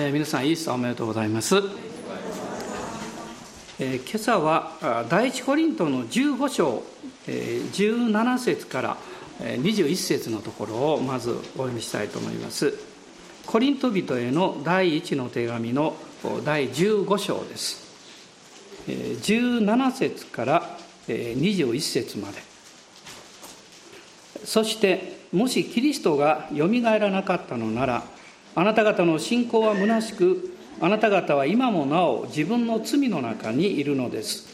えー、皆さんイースターおめでとうございます、えー、今朝は第一コリントの15章、えー、17節から21節のところをまずお読みしたいと思います。コリント人への第一の手紙の第15章です。17節から21節まで。そしてもしキリストがよみがえらなかったのならあなた方の信仰は虚しくあなた方は今もなお自分の罪の中にいるのです。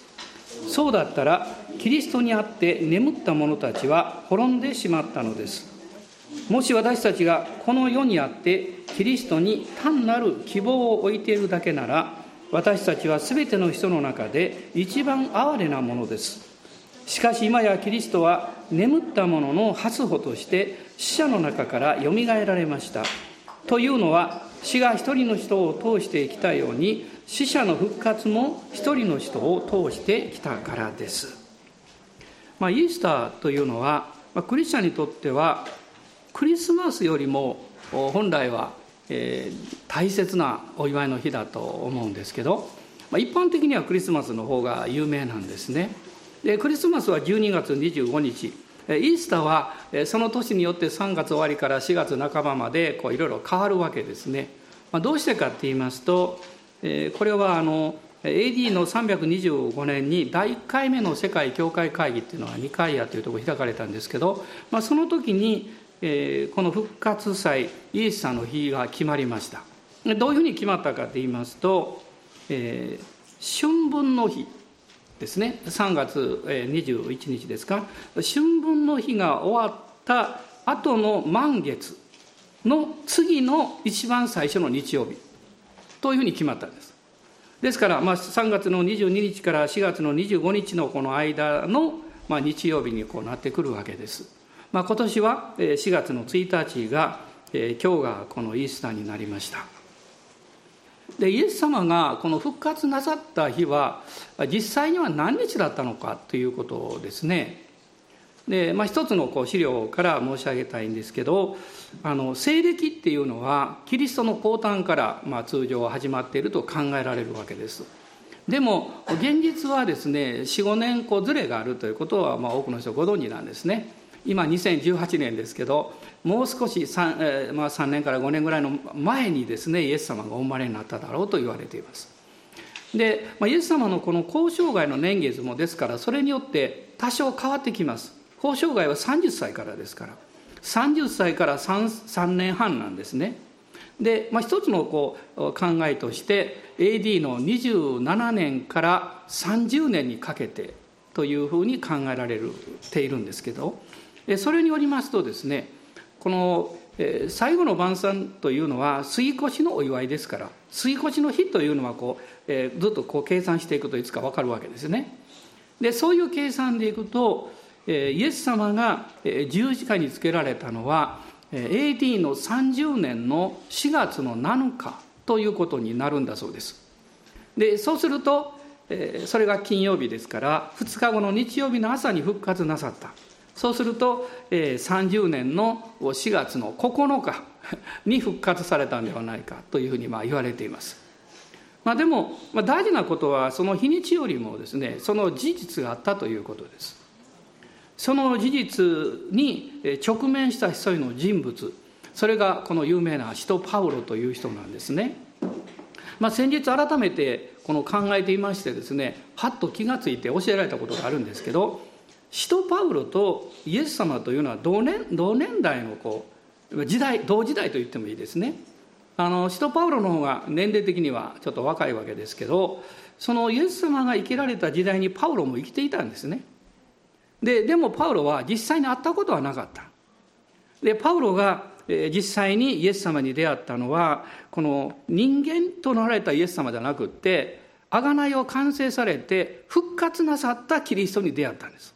そうだったらキリストにあって眠った者たちは滅んでしまったのです。もし私たちがこの世にあってキリストに単なる希望を置いているだけなら私たちは全ての人の中で一番哀れなものです。しかし今やキリストは眠った者の初歩として死者の中からよみがえられました。というのは死が一人の人を通してきたように死者の復活も一人の人を通してきたからです、まあ、イースターというのは、まあ、クリスチャンにとってはクリスマスよりも本来は、えー、大切なお祝いの日だと思うんですけど、まあ、一般的にはクリスマスの方が有名なんですね。でクリスマスは12月25日。イースターはその年によって3月終わりから4月半ばまでこういろいろ変わるわけですね。まあ、どうしてかって言いますとこれはあの AD の325年に第1回目の世界教会会議っていうのはニカイアというところ開かれたんですけど、まあ、その時にこの復活祭イースターの日が決まりましたどういうふうに決まったかと言いますと、えー、春分の日ですね。3月21日ですか。春分の日が終わった後の満月の次の一番最初の日曜日というふうに決まったんです。ですから、まあ、3月の22日から4月の25日のこの間の、まあ、日曜日にこうなってくるわけです、まあ、今年は4月の1日が今日がこのイースターになりました。でイエス様がこの復活なさった日は実際には何日だったのかということですね。で、まあ、一つのこう資料から申し上げたいんですけどあの西暦っていうのはキリストの降誕から、まあ、通常始まっていると考えられるわけです。でも現実はですね45年こうずれがあるということは、まあ、多くの人ご存知なんですね。今2018年ですけどもう少し 3,、まあ、3年から5年ぐらいの前にですねイエス様がお生まれになっただろうと言われています。で、まあ、イエス様のこの交渉外の年月もですからそれによって多少変わってきます。交渉外は30歳からですから。30歳から 3, 3年半なんですね。で、まあ、一つのこう考えとして AD の27年から30年にかけてというふうに考えられているんですけどそれによりますとですねこの最後の晩餐というのは過ぎ越しのお祝いですから過ぎ越しの日というのはこう、ずっとこう計算していくといつか分かるわけですね。でそういう計算でいくとイエス様が十字架につけられたのは AD の30年の4月の7日ということになるんだそうです。でそうするとそれが金曜日ですから2日後の日曜日の朝に復活なさった。そうすると、え30年の4月の9日 に復活されたんではないかというふうにまあ言われています。まあ、でも、まあ、大事なことはその日にちよりもですねその事実があったということです。その事実に直面した一人の人物それがこの有名な使徒パウロという人なんですね。まあ、先日改めてこの考えていましてですねはっと気が付いて教えられたことがあるんですけど使徒パウロとイエス様というのは同年同年代のこう時代同時代と言ってもいいですね。あの使徒パウロの方が年齢的にはちょっと若いわけですけどそのイエス様が生きられた時代にパウロも生きていたんですね。ででもパウロは実際に会ったことはなかった。でパウロが実際にイエス様に出会ったのはこの人間となられたイエス様じゃなくって贖いを完成されて復活なさったキリストに出会ったんです。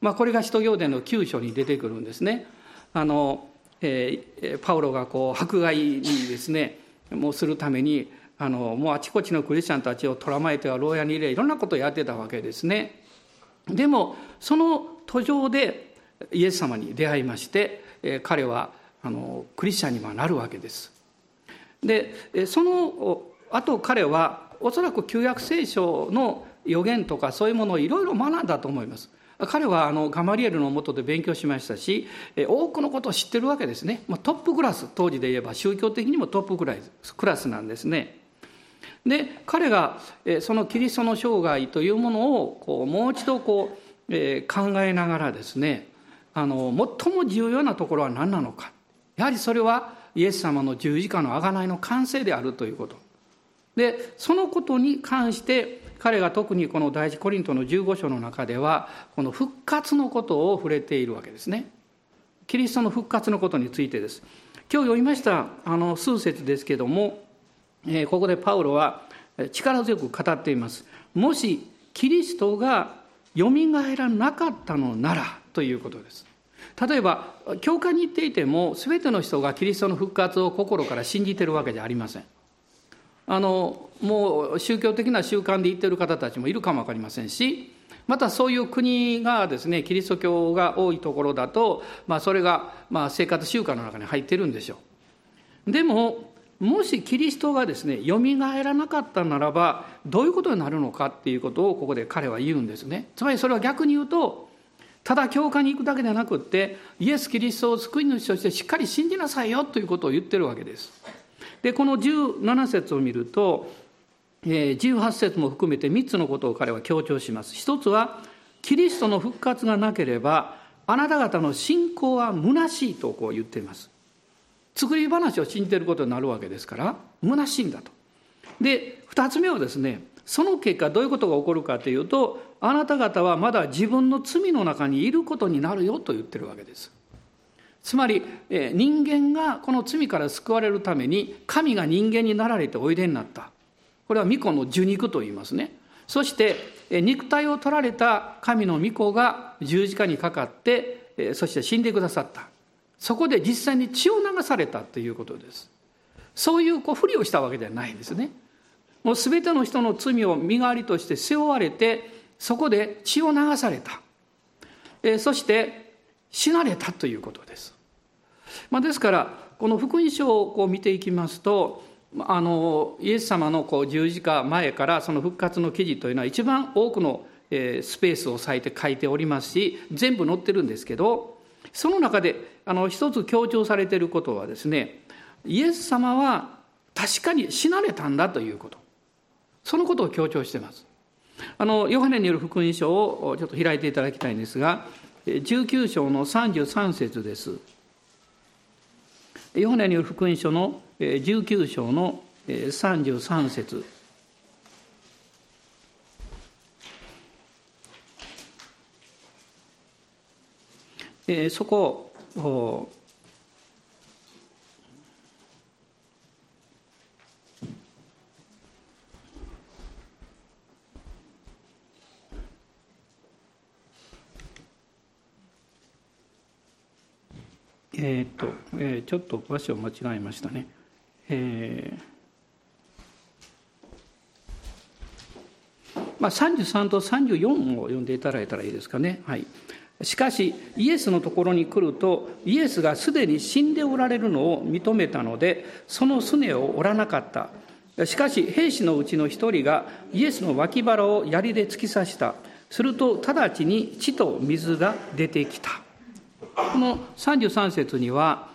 まあ、これが使徒行伝の9章に出てくるんですね。あのえー、パウロがこう迫害にですねもうするためにあのもうあちこちのクリスチャンたちを捕らまえては牢屋に入れいろんなことをやってたわけですね。でもその途上でイエス様に出会いまして、えー、彼はあのクリスチャンにはなるわけです。でその後彼はおそらく旧約聖書の予言とかそういうものをいろいろ学んだと思います。彼はあのガマリエルのもとで勉強しましたし多くのことを知ってるわけですね、まあ、トップクラス当時で言えば宗教的にもトップクラスなんですね。で彼がそのキリストの生涯というものをこうもう一度こう、え考えながらですねあの最も重要なところは何なのか。やはりそれはイエス様の十字架の贖いの完成であるということ。でそのことに関して彼が特にこの第一コリントの15章の中ではこの復活のことを触れているわけですね。キリストの復活のことについてです。今日読みましたあの数節ですけども、ここでパウロは力強く語っています。もしキリストがよみがえらなかったのならということです。例えば教会に行っていても全ての人がキリストの復活を心から信じているわけじゃありません。あのもう宗教的な習慣で言ってる方たちもいるかも分かりませんしまたそういう国がですねキリスト教が多いところだと、まあ、それがまあ生活習慣の中に入ってるんでしょう。でももしキリストがですねよみがえらなかったならばどういうことになるのかっていうことをここで彼は言うんですね。つまりそれは逆に言うとただ教会に行くだけではなくってイエス・キリストを救い主としてしっかり信じなさいよということを言ってるわけです。でこの17節を見ると18節も含めて3つのことを彼は強調します。一つはキリストの復活がなければあなた方の信仰は虚しいとこう言っています。作り話を信じていることになるわけですから虚しいんだと。で2つ目はですねその結果どういうことが起こるかというとあなた方はまだ自分の罪の中にいることになるよと言ってるわけです。つまり人間がこの罪から救われるために神が人間になられておいでになった。これは巫女の受肉と言いますね。そして肉体を取られた神の御子が十字架にかかってそして死んでくださった。そこで実際に血を流されたということです。そういうこう不利をしたわけではないんですね。もう全ての人の罪を身代わりとして背負われてそこで血を流された。そして死なれたということです。まあ、ですからこの福音書をこう見ていきますとあのイエス様のこう十字架前からその復活の記事というのは一番多くのスペースを割いて書いておりますし全部載ってるんですけどその中であの一つ強調されていることはですねイエス様は確かに死なれたんだということそのことを強調してますあのヨハネによる福音書をちょっと開いていただきたいんですが19章の33節です。ヨハネによる福音書の19章の33節そこをえっ、と、えー、ちょっと場所を間違えましたね。えー、まあ、33と34を読んでいただいたらいいですかね。はい、しかしイエスのところに来るとイエスがすでに死んでおられるのを認めたのでそのすねを折らなかった。しかし兵士のうちの一人がイエスの脇腹を槍で突き刺した。すると直ちに血と水が出てきた。この33節には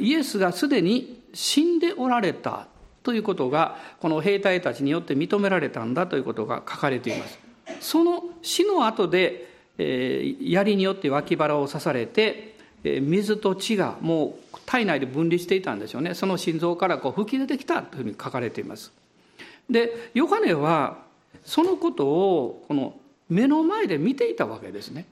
イエスがすでに死んでおられたということがこの兵隊たちによって認められたんだということが書かれています。その死の後で、えー、槍によって脇腹を刺されて、えー、水と血がもう体内で分離していたんでしょうね。その心臓からこう吹き出てきたというふうに書かれています。でヨハネはそのことをこの目の前で見ていたわけですね。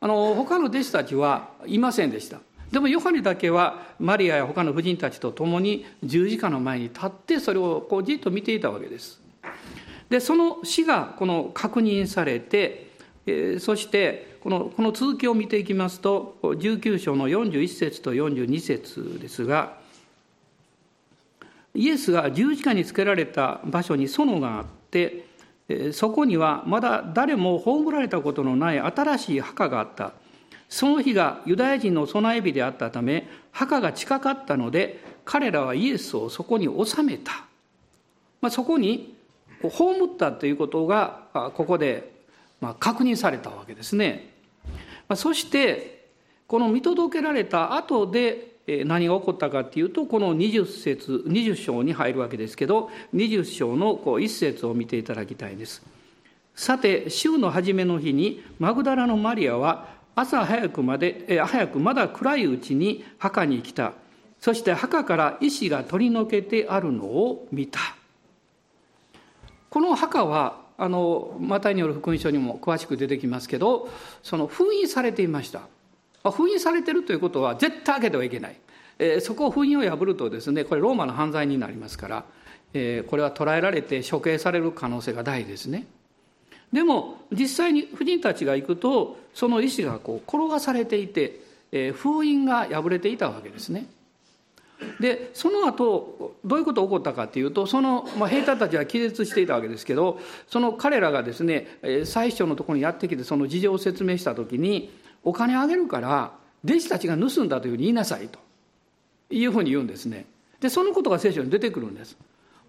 あの他の弟子たちはいませんでした。でもヨハネだけはマリアや他の婦人たちと共に十字架の前に立ってそれをこうじっと見ていたわけですでその死がこの確認されて、えー、そしてこのこの続きを見ていきますと19章の41節と42節ですがイエスが十字架につけられた場所に園があってそこにはまだ誰も葬られたことのない新しい墓があった。その日がユダヤ人の備え日であったため、墓が近かったので、彼らはイエスをそこに収めた、まあ、そこに葬ったということがここで確認されたわけですね。そしてこの見届けられた後で何が起こったかっていうとこの20節20章に入るわけですけど20章のこう1節を見ていただきたいです。さて週の初めの日にマグダラのマリアは朝早くまでえ早くまだ暗いうちに墓に来た。そして墓から石が取り除けてあるのを見た。この墓はあのマタイによる福音書にも詳しく出てきますけどその封印されていました。封印されてるということは絶対開けてはいけない、えー、そこを封印を破るとですねこれローマの犯罪になりますから、えー、これは捕らえられて処刑される可能性が大ですね。でも実際に婦人たちが行くとその石がこう転がされていて、えー、封印が破れていたわけですね。でその後どういうことが起こったかというとその、まあ、兵隊たちは気絶していたわけですけどその彼らがですね最初のところにやってきてその事情を説明した時にお金あげるから弟子たちが盗んだというふうに言いなさいというふうに言うんですね。でそのことが聖書に出てくるんです。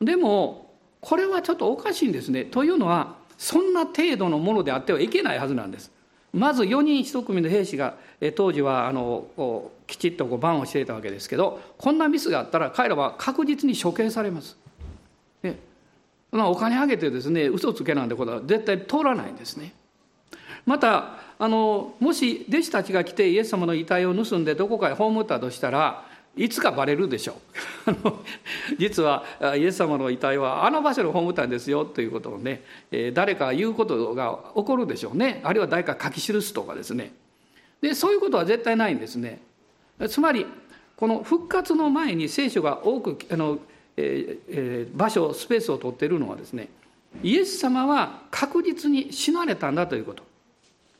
でもこれはちょっとおかしいんですね。というのはそんな程度のものであってはいけないはずなんですまず4人1組の兵士が当時はあのきちっとこう番をしていたわけですけどこんなミスがあったら彼らは確実に処刑されます。でまあ、お金あげてですね嘘つけなんてことは絶対通らないんですね。またあのもし弟子たちが来てイエス様の遺体を盗んでどこかへ葬ったとしたらいつかバレるでしょう。実はイエス様の遺体はあの場所に葬ったんですよということをね誰か言うことが起こるでしょうね。あるいは誰か書き記すとかですね。でそういうことは絶対ないんですね。つまりこの復活の前に聖書が多くあの、えー、場所スペースを取っているのはですねイエス様は確実に死なれたんだということ。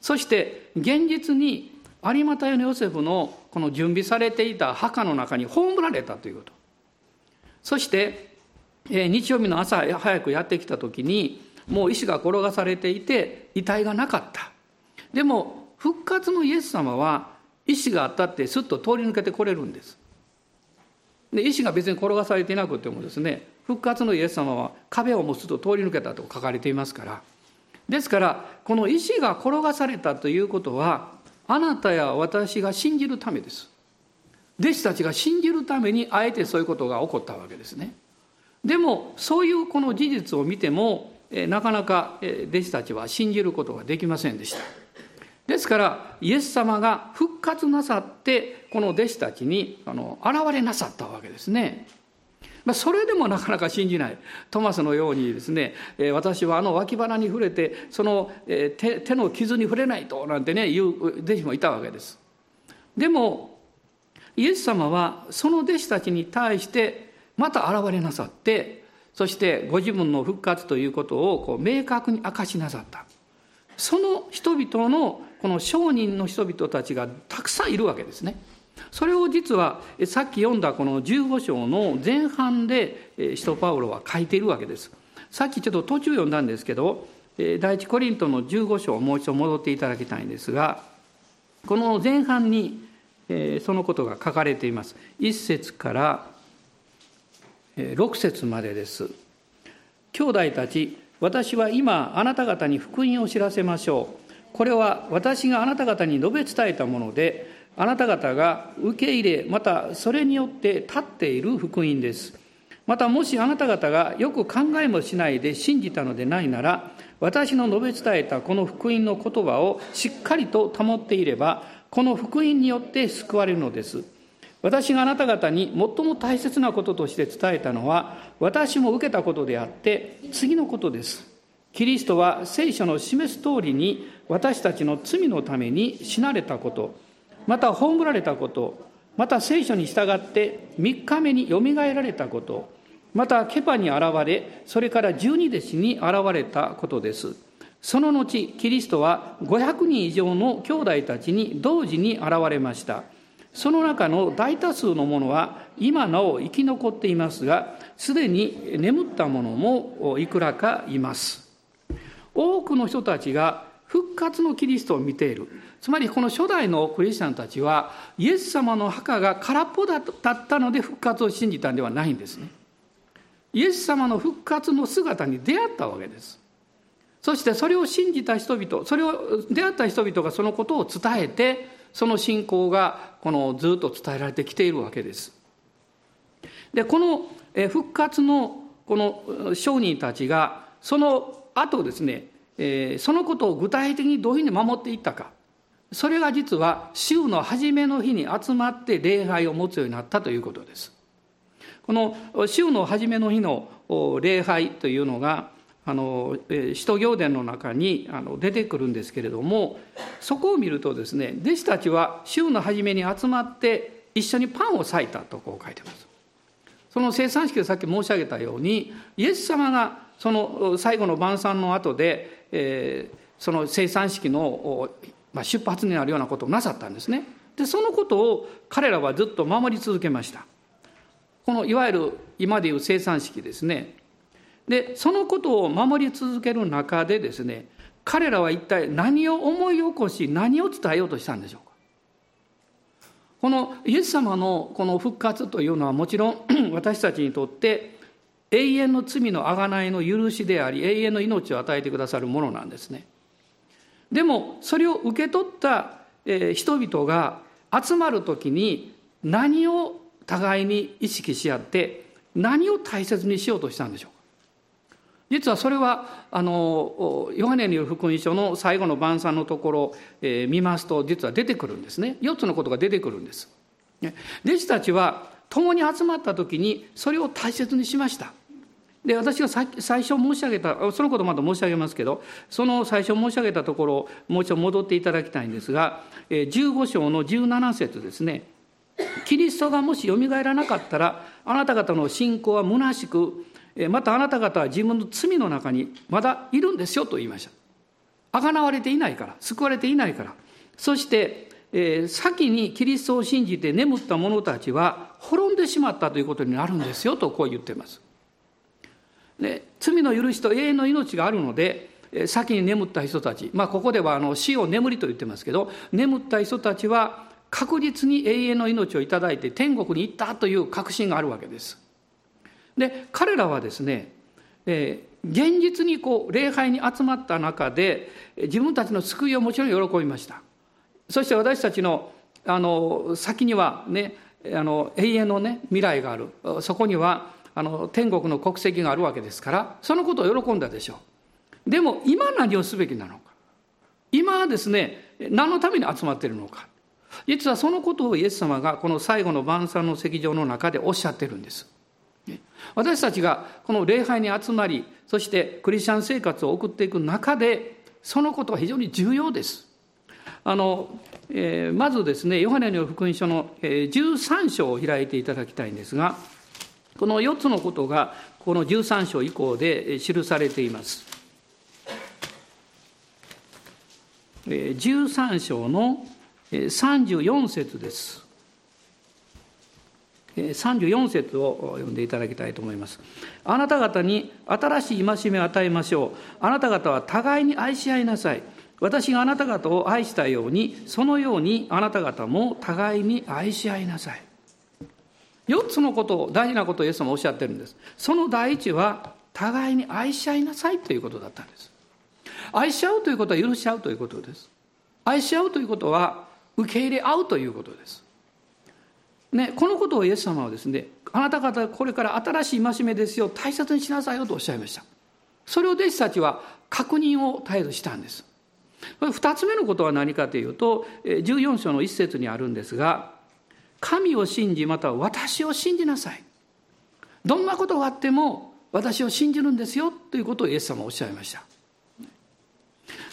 そして現実に有馬隊のヨセフのこの準備されていた墓の中に葬られたということ。そして、え日曜日の朝早くやってきた時にもう石が転がされていて遺体がなかった。でも復活のイエス様は石があったってすっと通り抜けてこれるんです。で石が別に転がされていなくてもですね復活のイエス様は壁をもうすっと通り抜けたと書かれていますから。ですからこの石が転がされたということはあなたや私が信じるためです。弟子たちが信じるためにあえてそういうことが起こったわけですね。でもそういうこの事実を見てもなかなか弟子たちは信じることができませんでした。ですからイエス様が復活なさってこの弟子たちにあの現れなさったわけですね。まあ、それでもなかなか信じない。トマスのようにですね、え私はあの脇腹に触れてその、え手手の傷に触れないとなんてね言う弟子もいたわけです。でもイエス様はその弟子たちに対してまた現れなさってそしてご自分の復活ということをこう明確に明かしなさった。その人々のこの商人の人々たちがたくさんいるわけですね。それを実はさっき読んだこの15章の前半で使徒パウロは書いているわけです。さっきちょっと途中読んだんですけど第一コリントの15章をもう一度戻っていただきたいんですがこの前半にそのことが書かれています。1節から6節までです。兄弟たち私は今あなた方に福音を知らせましょう。これは私があなた方に述べ伝えたものであなた方が受け入れまたそれによって立っている福音です。またもしあなた方がよく考えもしないで信じたのでないなら私の述べ伝えたこの福音の言葉をしっかりと保っていればこの福音によって救われるのです。私があなた方に最も大切なこととして伝えたのは私も受けたことであって次のことです。キリストは聖書の示す通りに私たちの罪のために死なれたこと。また葬られたことまた聖書に従って3日目によみがえられたことまたケパに現れそれから十二弟子に現れたことです。その後キリストは500人以上の兄弟たちに同時に現れました。その中の大多数の者は今なお生き残っていますがすでに眠った者もいくらかいます。多くの人たちが復活のキリストを見ている。つまりこの初代のクリスチャンたちはイエス様の墓が空っぽだったので復活を信じたんではないんですね。イエス様の復活の姿に出会ったわけです。そしてそれを信じた人々それを出会った人々がそのことを伝えてその信仰がこのずっと伝えられてきているわけです。でこの復活のこの商人たちがその後ですねえそのことを具体的にどういうふうに守っていったか。それが実は週の初めの日に集まって礼拝を持つようになったということです。この週の初めの日の礼拝というのがあの使徒行伝の中にあの出てくるんですけれどもそこを見るとですね弟子たちは週の初めに集まって一緒にパンを裂いたとこう書いてます。その生産式でさっき申し上げたようにイエス様がその最後の晩餐の後で、えー、その生産式の、まあ、出発になるようなことをなさったんですね。でそのことを彼らはずっと守り続けました。このいわゆる今でいう生産式ですね。でそのことを守り続ける中でですね彼らは一体何を思い起こし何を伝えようとしたんでしょうか。このイエス様のこの復活というのはもちろん 私たちにとって永遠の罪の贖いの許しであり永遠の命を与えてくださるものなんですねでもそれを受け取った人々が集まる時に何を互いに意識し合って何を大切にしようとしたんでしょうか実はそれはあのヨハネによる福音書の最後の晩餐のところ、え、見ますと実は出てくるんですね4つのことが出てくるんです。弟子たちは共に集まった時にそれを大切にしました。で私が最初申し上げたそのことまた申し上げますけどその最初申し上げたところもう一度戻っていただきたいんですが15章の17節ですねキリストがもしよみがえらなかったらあなた方の信仰は虚しくまたあなた方は自分の罪の中にまだいるんですよと言いました。あがなわれていないから、救われていないから。そして、えー、先にキリストを信じて眠った者たちは滅んでしまったということになるんですよとこう言っています。で罪の許しと永遠の命があるので先に眠った人たち、まあ、ここではあの死を眠りと言ってますけど眠った人たちは確実に永遠の命をいただいて天国に行ったという確信があるわけです。で彼らはですね、えー、現実にこう礼拝に集まった中で自分たちの救いをもちろん喜びましたそして私たちのあの先にはねあの永遠のね未来があるそこにはあの天国の国籍があるわけですからそのことを喜んだでしょう。でも今何をすべきなのか。今はですね何のために集まっているのか。実はそのことをイエス様がこの最後の晩餐の席上の中でおっしゃってるんです。私たちがこの礼拝に集まりそしてクリスチャン生活を送っていく中でそのことは非常に重要です。あのえー、まずですねヨハネの福音書の13章を開いていただきたいんですがこの4つのことがこの13章以降で記されています。13章の34節です。34節を読んでいただきたいと思います。あなた方に新しい戒めを与えましょう。あなた方は互いに愛し合いなさい。私があなた方を愛したように、そのようにあなた方も互いに愛し合いなさい。4つのことを、大事なことをイエス様おっしゃってるんです。その第一は、互いに愛し合いなさいということだったんです。愛し合うということは許し合うということです。愛し合うということは、受け入れ合うということです。ね、このことをイエス様はですねあなた方これから新しい戒めですよ大切にしなさいよとおっしゃいましたそれを弟子たちは確認を絶えずしたんですこれ2つ目のことは何かというと14章の一節にあるんですが神を信じまたは私を信じなさい。どんなことがあっても私を信じるんですよということをイエス様はおっしゃいました。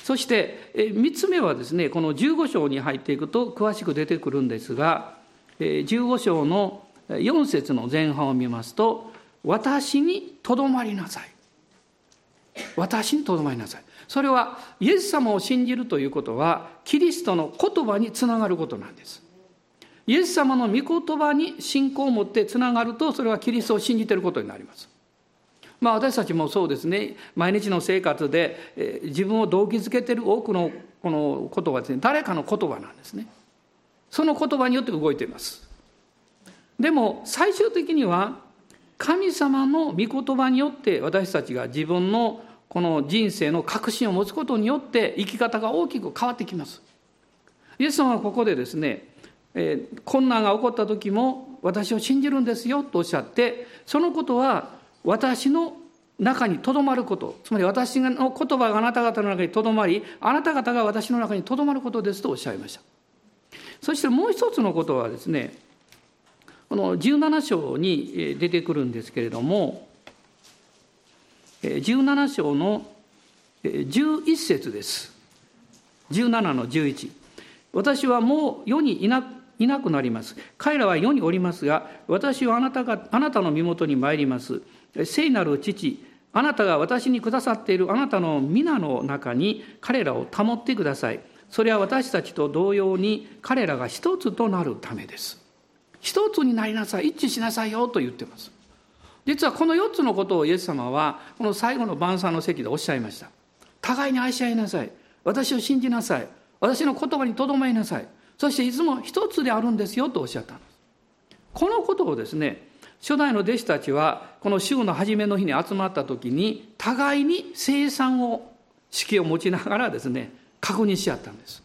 そして3つ目はですねこの15章に入っていくと詳しく出てくるんですが15章の4節の前半を見ますと「私にとどまりなさい」「私にとどまりなさい」それはイエス様を信じるということはキリストの言葉につながることなんです。イエス様の御言葉に信仰を持ってつながるとそれはキリストを信じていることになります。まあ私たちもそうですね。毎日の生活で、え自分を動機づけてる多くのこの言葉ですね。誰かの言葉なんですね。その言葉によって動いています。でも最終的には神様の御言葉によって私たちが自分のこの人生の確信を持つことによって生き方が大きく変わってきます。イエス様はここでですね、え、困難が起こった時も私を信じるんですよとおっしゃってそのことは私の中にとどまること。つまり私の言葉があなた方の中にとどまりあなた方が私の中にとどまることですとおっしゃいました。そしてもう一つのことはですねこの17章に出てくるんですけれども17章の11節です。17の11私はもう世にいないなくなります。彼らは世におりますが私はあなたがあなたの身元に参ります。聖なる父あなたが私にくださっているあなたの皆の中に彼らを保ってください。それは私たちと同様に彼らが一つとなるためです。一つになりなさい一致しなさいよと言ってます。実はこの4つのことをイエス様はこの最後の晩餐の席でおっしゃいました。互いに愛し合いなさい。私を信じなさい。私の言葉にとどまりなさい。そしていつも一つであるんですよとおっしゃったんです。このことをですね初代の弟子たちはこの週の初めの日に集まった時に互いに生産を式を持ちながらですね確認し合ったんです。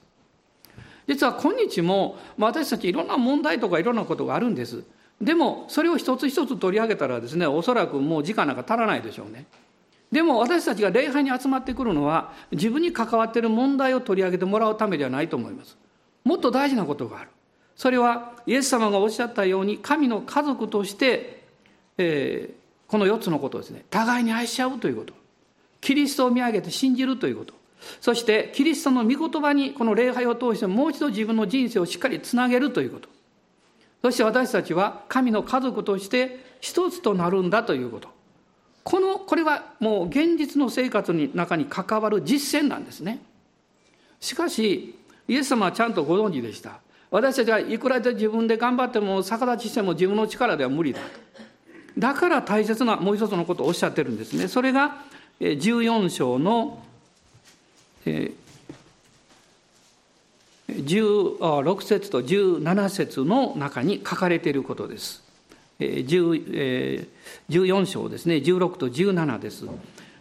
実は今日も私たちいろんな問題とかいろんなことがあるんです。でもそれを一つ一つ取り上げたらですねおそらくもう時間なんか足らないでしょうね。でも私たちが礼拝に集まってくるのは自分に関わっている問題を取り上げてもらうためではないと思います。もっと大事なことがある。それはイエス様がおっしゃったように神の家族として、えー、この4つのことですね。互いに愛し合うということ。キリストを見上げて信じるということ。そしてキリストの御言葉にこの礼拝を通してもう一度自分の人生をしっかりつなげるということ。そして私たちは神の家族として一つとなるんだということ。このこれはもう現実の生活の中に関わる実践なんですね。しかしイエス様はちゃんとご存知でした私たちはいくらで自分で頑張っても逆立ちしても自分の力では無理だとだから大切なもう一つのことをおっしゃってるんですねそれが14章の16節と17節の中に書かれていることです。14章ですね16と17です。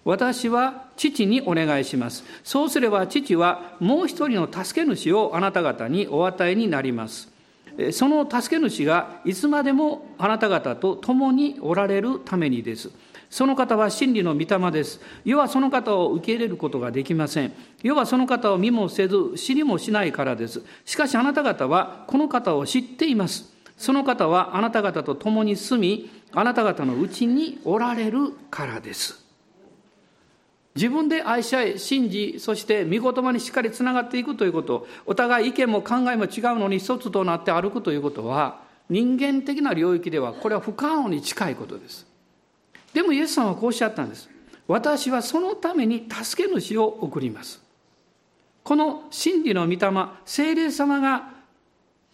私は父にお願いします。そうすれば父はもう一人の助け主をあなた方にお与えになります。その助け主がいつまでもあなた方と共におられるためにです。その方は真理の御霊です。世はその方を受け入れることができません。世はその方を見もせず、知りもしないからです。しかしあなた方はこの方を知っています。その方はあなた方と共に住み、あなた方のうちにおられるからです。自分で愛し合い、信じ、そして御言葉にしっかりつながっていくということ、お互い意見も考えも違うのに一つとなって歩くということは、人間的な領域ではこれは不可能に近いことです。でもイエスさんはこうおっしゃったんです。私はそのために助け主を送ります。この真理の御霊、聖霊様が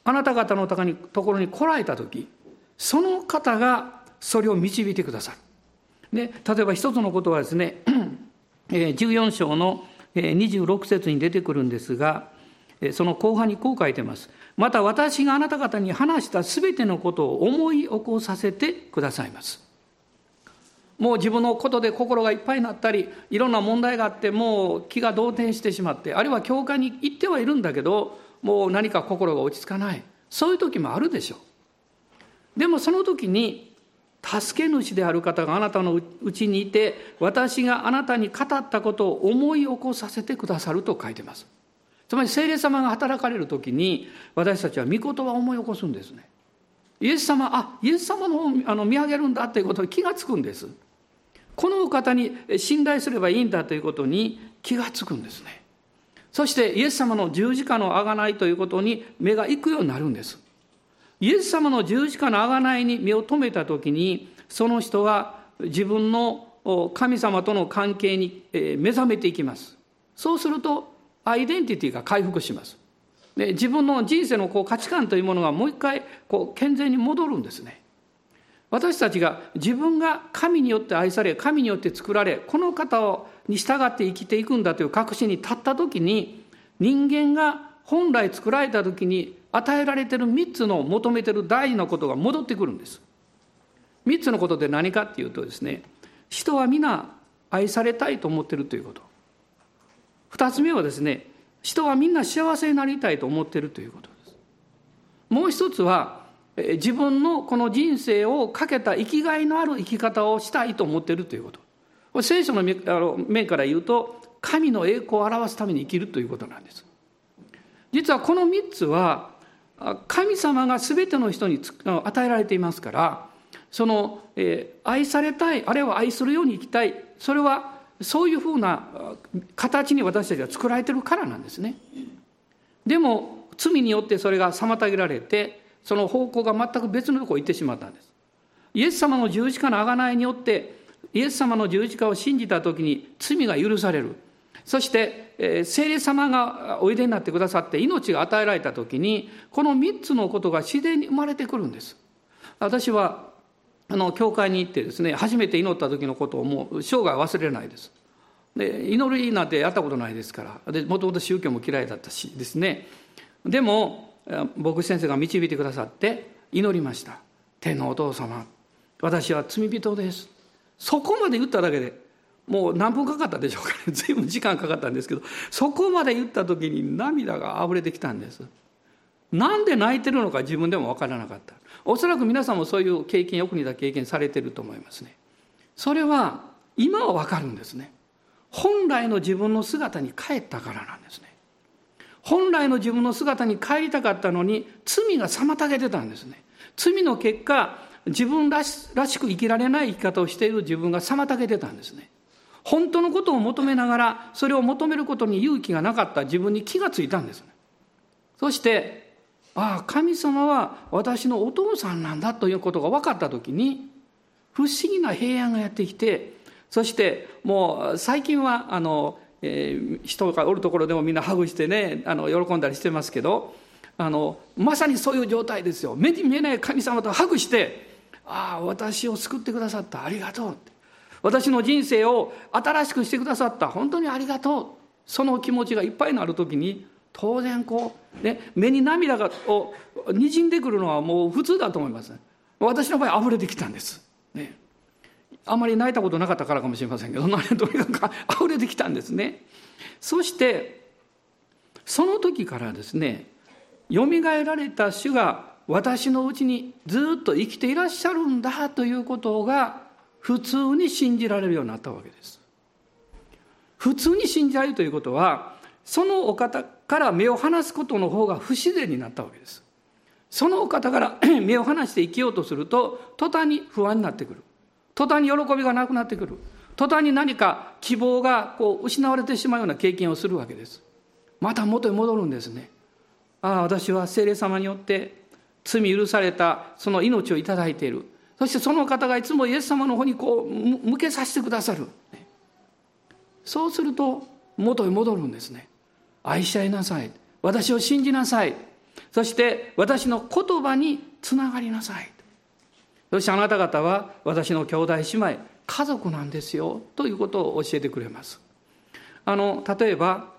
あなた方のところに来られた時、その方がそれを導いてくださる。で例えば一つのことはですね、14章の26節に出てくるんですが、その後半にこう書いてます。また私があなた方に話したすべてのことを思い起こさせてくださいます。もう自分のことで心がいっぱいになったりいろんな問題があってもう気が動転してしまってあるいは教会に行ってはいるんだけどもう何か心が落ち着かないそういう時もあるでしょうでもその時に助け主である方があなたのうちにいて私があなたに語ったことを思い起こさせてくださると書いてますつまり聖霊様が働かれる時に私たちは御言葉を思い起こすんですねイエス様あイエス様のあの見上げるんだということに気がつくんですこのお方に信頼すればいいんだということに気がつくんですね。そしてイエス様の十字架の贖いということに目が行くようになるんです。イエス様の十字架の贖いに目を留めた時にその人は自分の神様との関係に目覚めていきます。そうするとアイデンティティが回復します。で自分の人生のこう価値観というものがもう一回こう健全に戻るんですね。私たちが自分が神によって愛され神によって作られこの方に従って生きていくんだという確信に立った時に人間が本来作られた時に与えられてる3つの求めてる大事なことが戻ってくるんです。3つのことで何かっていうとですね人は皆愛されたいと思ってるということ。2つ目はですね人はみんな幸せになりたいと思ってるということです。もう一つは自分のこの人生をかけた生きがいのある生き方をしたいと思ってるということ。これ聖書の面から言うと神の栄光を表すために生きるということなんです。実はこの3つは神様が全ての人に与えられていますからその、えー、愛されたいあるいは愛するように生きたいそれはそういうふうな形に私たちは作られてるからなんですね。でも罪によってそれが妨げられてその方向が全く別のところに行ってしまったんです。イエス様の十字架の贖いによってイエス様の十字架を信じた時に罪が許されるそして、聖霊様がおいでになってくださって命が与えられた時にこの3つのことが自然に生まれてくるんです。私はあの教会に行ってですね初めて祈った時のことをもう生涯忘れないです。で祈りなんてやったことないですからもともと宗教も嫌いだったしですね。でも牧師先生が導いてくださって祈りました。天のお父様私は罪人です。そこまで言っただけでもう何分かかったでしょうかね。随分時間かかったんですけどそこまで言った時に涙が溢れてきたんです。なんで泣いてるのか自分でも分からなかった。おそらく皆さんもそういう経験よく似た経験されてると思いますね。それは今は分かるんですね。本来の自分の姿に帰ったからなんですね。本来の自分の姿に帰りたかったのに罪が妨げてたんですね。罪の結果自分らしらしく生きられない生き方をしている自分が妨げてたんですね。本当のことを求めながらそれを求めることに勇気がなかった。自分に気がついたんですそしてああ神様は私のお父さんなんだということが分かった時に不思議な平安がやってきてそしてもう最近はあの、えー、人がおるところでもみんなハグしてねあの喜んだりしてますけどあのまさにそういう状態ですよ。目に見えない神様とハグして「ああ私を救ってくださった。ありがとう」って。私の人生を新しくしてくださった。本当にありがとう。その気持ちがいっぱいになる時に当然こう、ね、目に涙がをにじんでくるのはもう普通だと思います、私の場合溢れてきたんです、ね、あまり泣いたことなかったからかもしれませんけどとにかく 溢れてきたんですね。そしてその時からですねよみがえられた主が私のうちにずっと生きていらっしゃるんだということが普通に信じられるようになったわけです。普通に信じられるということはそのお方から目を離すことの方が不自然になったわけです。そのお方から 目を離して生きようとすると途端に不安になってくる。途端に喜びがなくなってくる。途端に何か希望がこう失われてしまうような経験をするわけです。また元に戻るんですね。ああ私は聖霊様によって罪許されたその命を頂いている。そしてその方がいつもイエス様の方にこう向けさせてくださる。そうすると元に戻るんですね。愛し合いなさい。私を信じなさい。そして私の言葉につながりなさい。そしてあなた方は私の兄弟姉妹家族なんですよ。ということを教えてくれます。あの例えば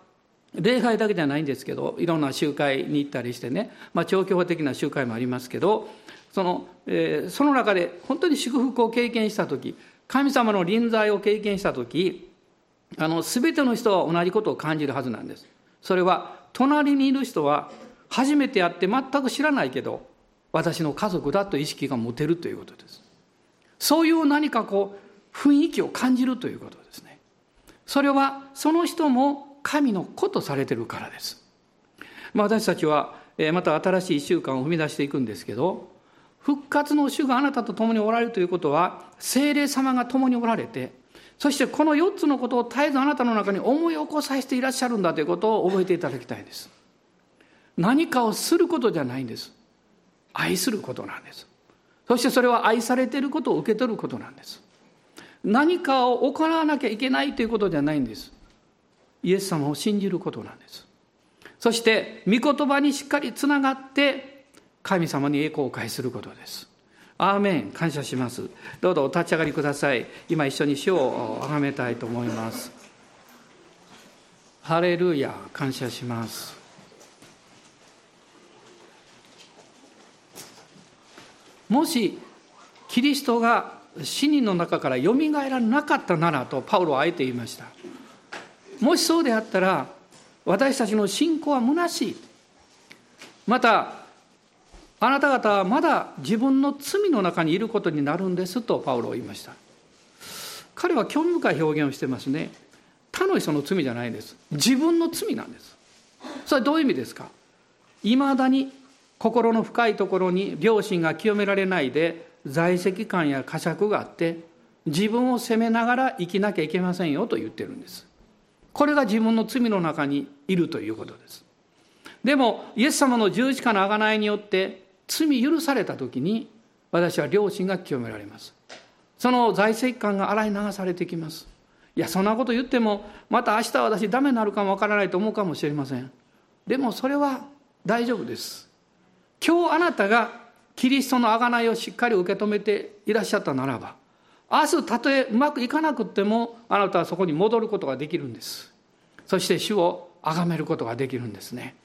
礼拝だけじゃないんですけどいろんな集会に行ったりしてね、まあ、長期法的な集会もありますけどその,、えー、その中で本当に祝福を経験した時神様の臨在を経験した時あの全ての人は同じことを感じるはずなんです。それは隣にいる人は初めて会って全く知らないけど私の家族だと意識が持てるということです。そういう何かこう雰囲気を感じるということですね。それはその人も神の子とされてるからです、まあ、私たちはまた新しい1週間を踏み出していくんですけど復活の主があなたと共におられるということは精霊様が共におられてそしてこの4つのことを絶えずあなたの中に思い起こさせていらっしゃるんだということを覚えていただきたいです。何かをすることじゃないんです。愛することなんです。そしてそれは愛されていることを受け取ることなんです。何かを行わなきゃいけないということじゃないんです。イエス様を信じることなんです。そして御言葉にしっかりつながって神様に栄光を返することです。アーメン。感謝します。どうぞお立ち上がりください。今一緒に主を崇めたいと思います。ハレルヤ。感謝します。もしキリストが死人の中からよみがえらなかったならとパウロはあえて言いました。もしそうであったら私たちの信仰は虚しい。またあなた方はまだ自分の罪の中にいることになるんですとパウロは言いました。彼は興味深い表現をしてますね。他の人の罪じゃないです。自分の罪なんです。それはどういう意味ですか？いまだに心の深いところに良心が清められないで在籍感や呵責があって自分を責めながら生きなきゃいけませんよと言ってるんです。これが自分の罪の中にいるということです。でもイエス様の十字架の贖いによって罪許された時に私は良心が清められます。その在籍感が洗い流されてきます。いやそんなこと言ってもまた明日私ダメになるかもわからないと思うかもしれません。でもそれは大丈夫です。今日あなたがキリストの贖いをしっかり受け止めていらっしゃったならば明日たとえうまくいかなくてもあなたはそこに戻ることができるんです。そして主を崇めることができるんですね。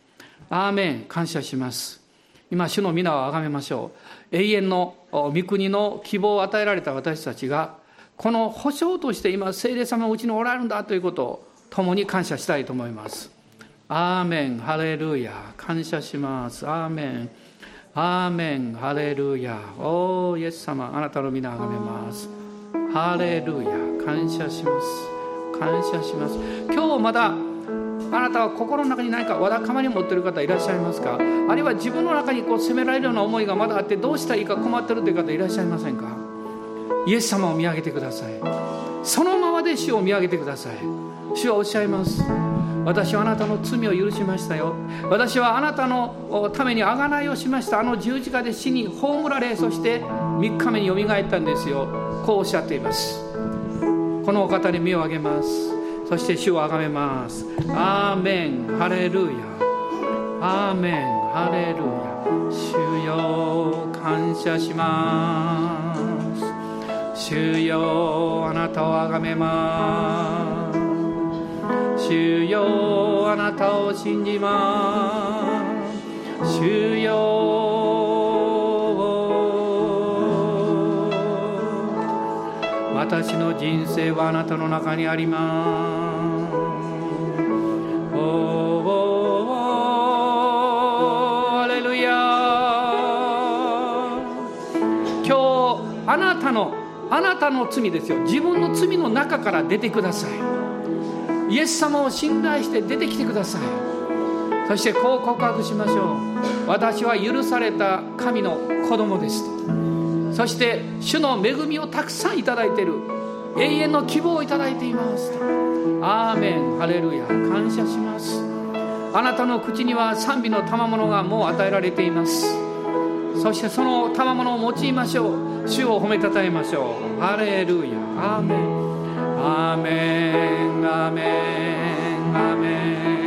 アーメン感謝します。今主の皆を崇めましょう。永遠の御国の希望を与えられた私たちがこの保証として今聖霊様がうちにおられるんだということを共に感謝したいと思います。アーメンハレルヤ。感謝します。アーメン。アーメンハレルヤ。おーイエス様。あなたの皆を崇めます。ハレルヤ。感謝します。感謝します。今日まだあなたは心の中に何かわだかまり持っている方いらっしゃいますか？あるいは自分の中にこう責められるような思いがまだあってどうしたらいいか困ってるという方いらっしゃいませんか？イエス様を見上げてください。そのままで主を見上げてください。主はおっしゃいます。私はあなたの罪を許しましたよ。私はあなたのために贖いをしました。あの十字架で死に葬られそして3日目によみがえったんですよ。こうおっしゃっています。このお方に身を上げます。そして主をあがめます。アーメン。ハレルヤ。アーメン。ハレルヤ。主よ感謝します。主よあなたをあがめます。主よあなたを信じます。主よ私の人生はあなたの中にあります。おおアレルヤ今日あなたのあなたの罪ですよ自分の罪の中から出てくださいイエス様を信頼して出てきてくださいそしてこう告白しましょう私は許された神の子供ですとそして主の恵みをたくさんいただいている永遠の希望をいただいています。アーメン。ハレルヤ。感謝します。あなたの口には賛美の賜物がもう与えられています。そしてその賜物を用いましょう。主を褒めたたえましょう。ハレルヤ。アーメン。アーメン。アーメン。アーメン。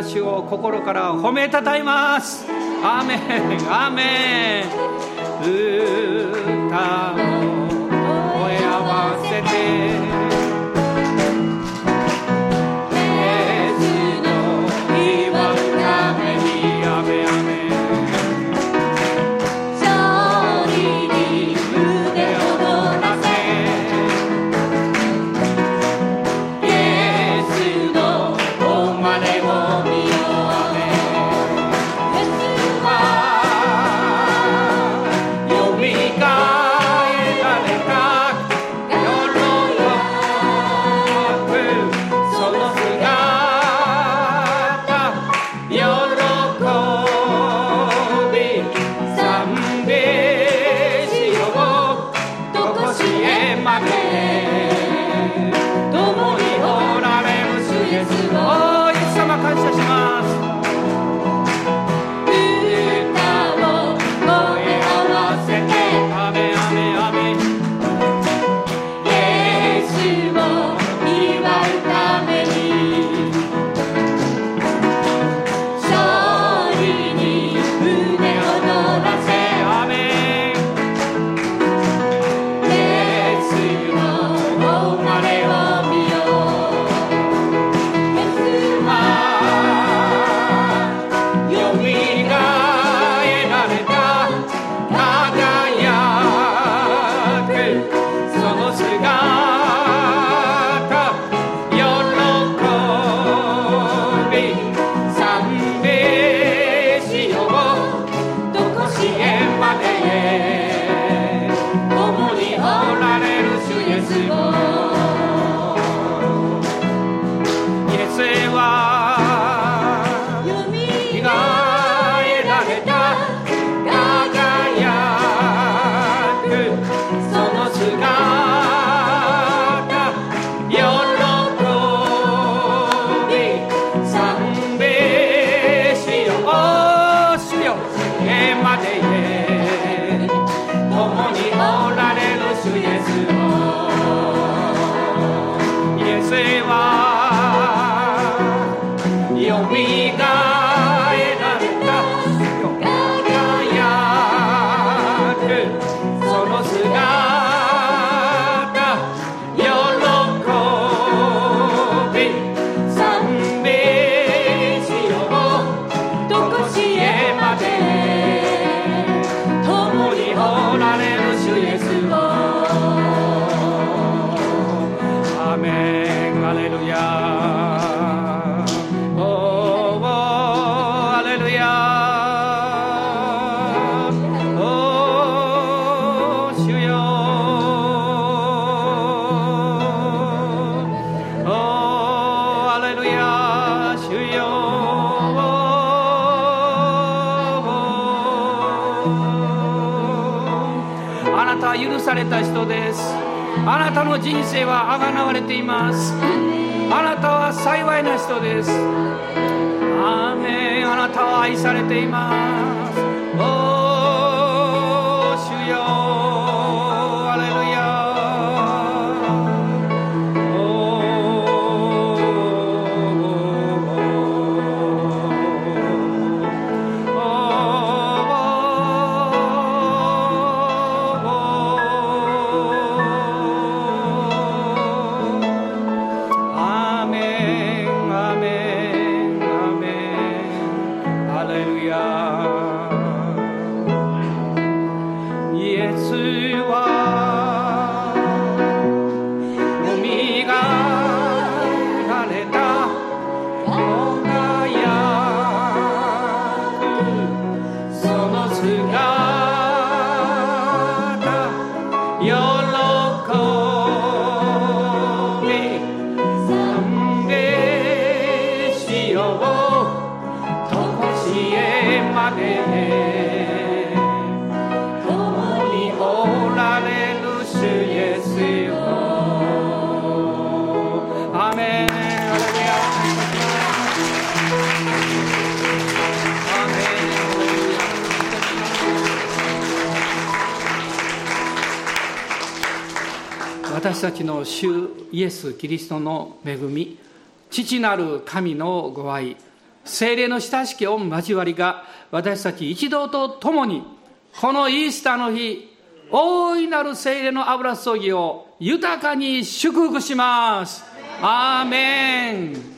がえられた主を心から褒めたたえます。アーメンアーメン。歌を声合わせて。あなたの人生はあがなわれています。あなたは幸いな人です。アーメン。あなたは愛されています Hallelujah. 私たちの主イエス・キリストの恵み父なる神のご愛精霊の親しき御交わりが私たち一同と共にこのイースターの日大いなる精霊の油注ぎを豊かに祝福します。アーメン。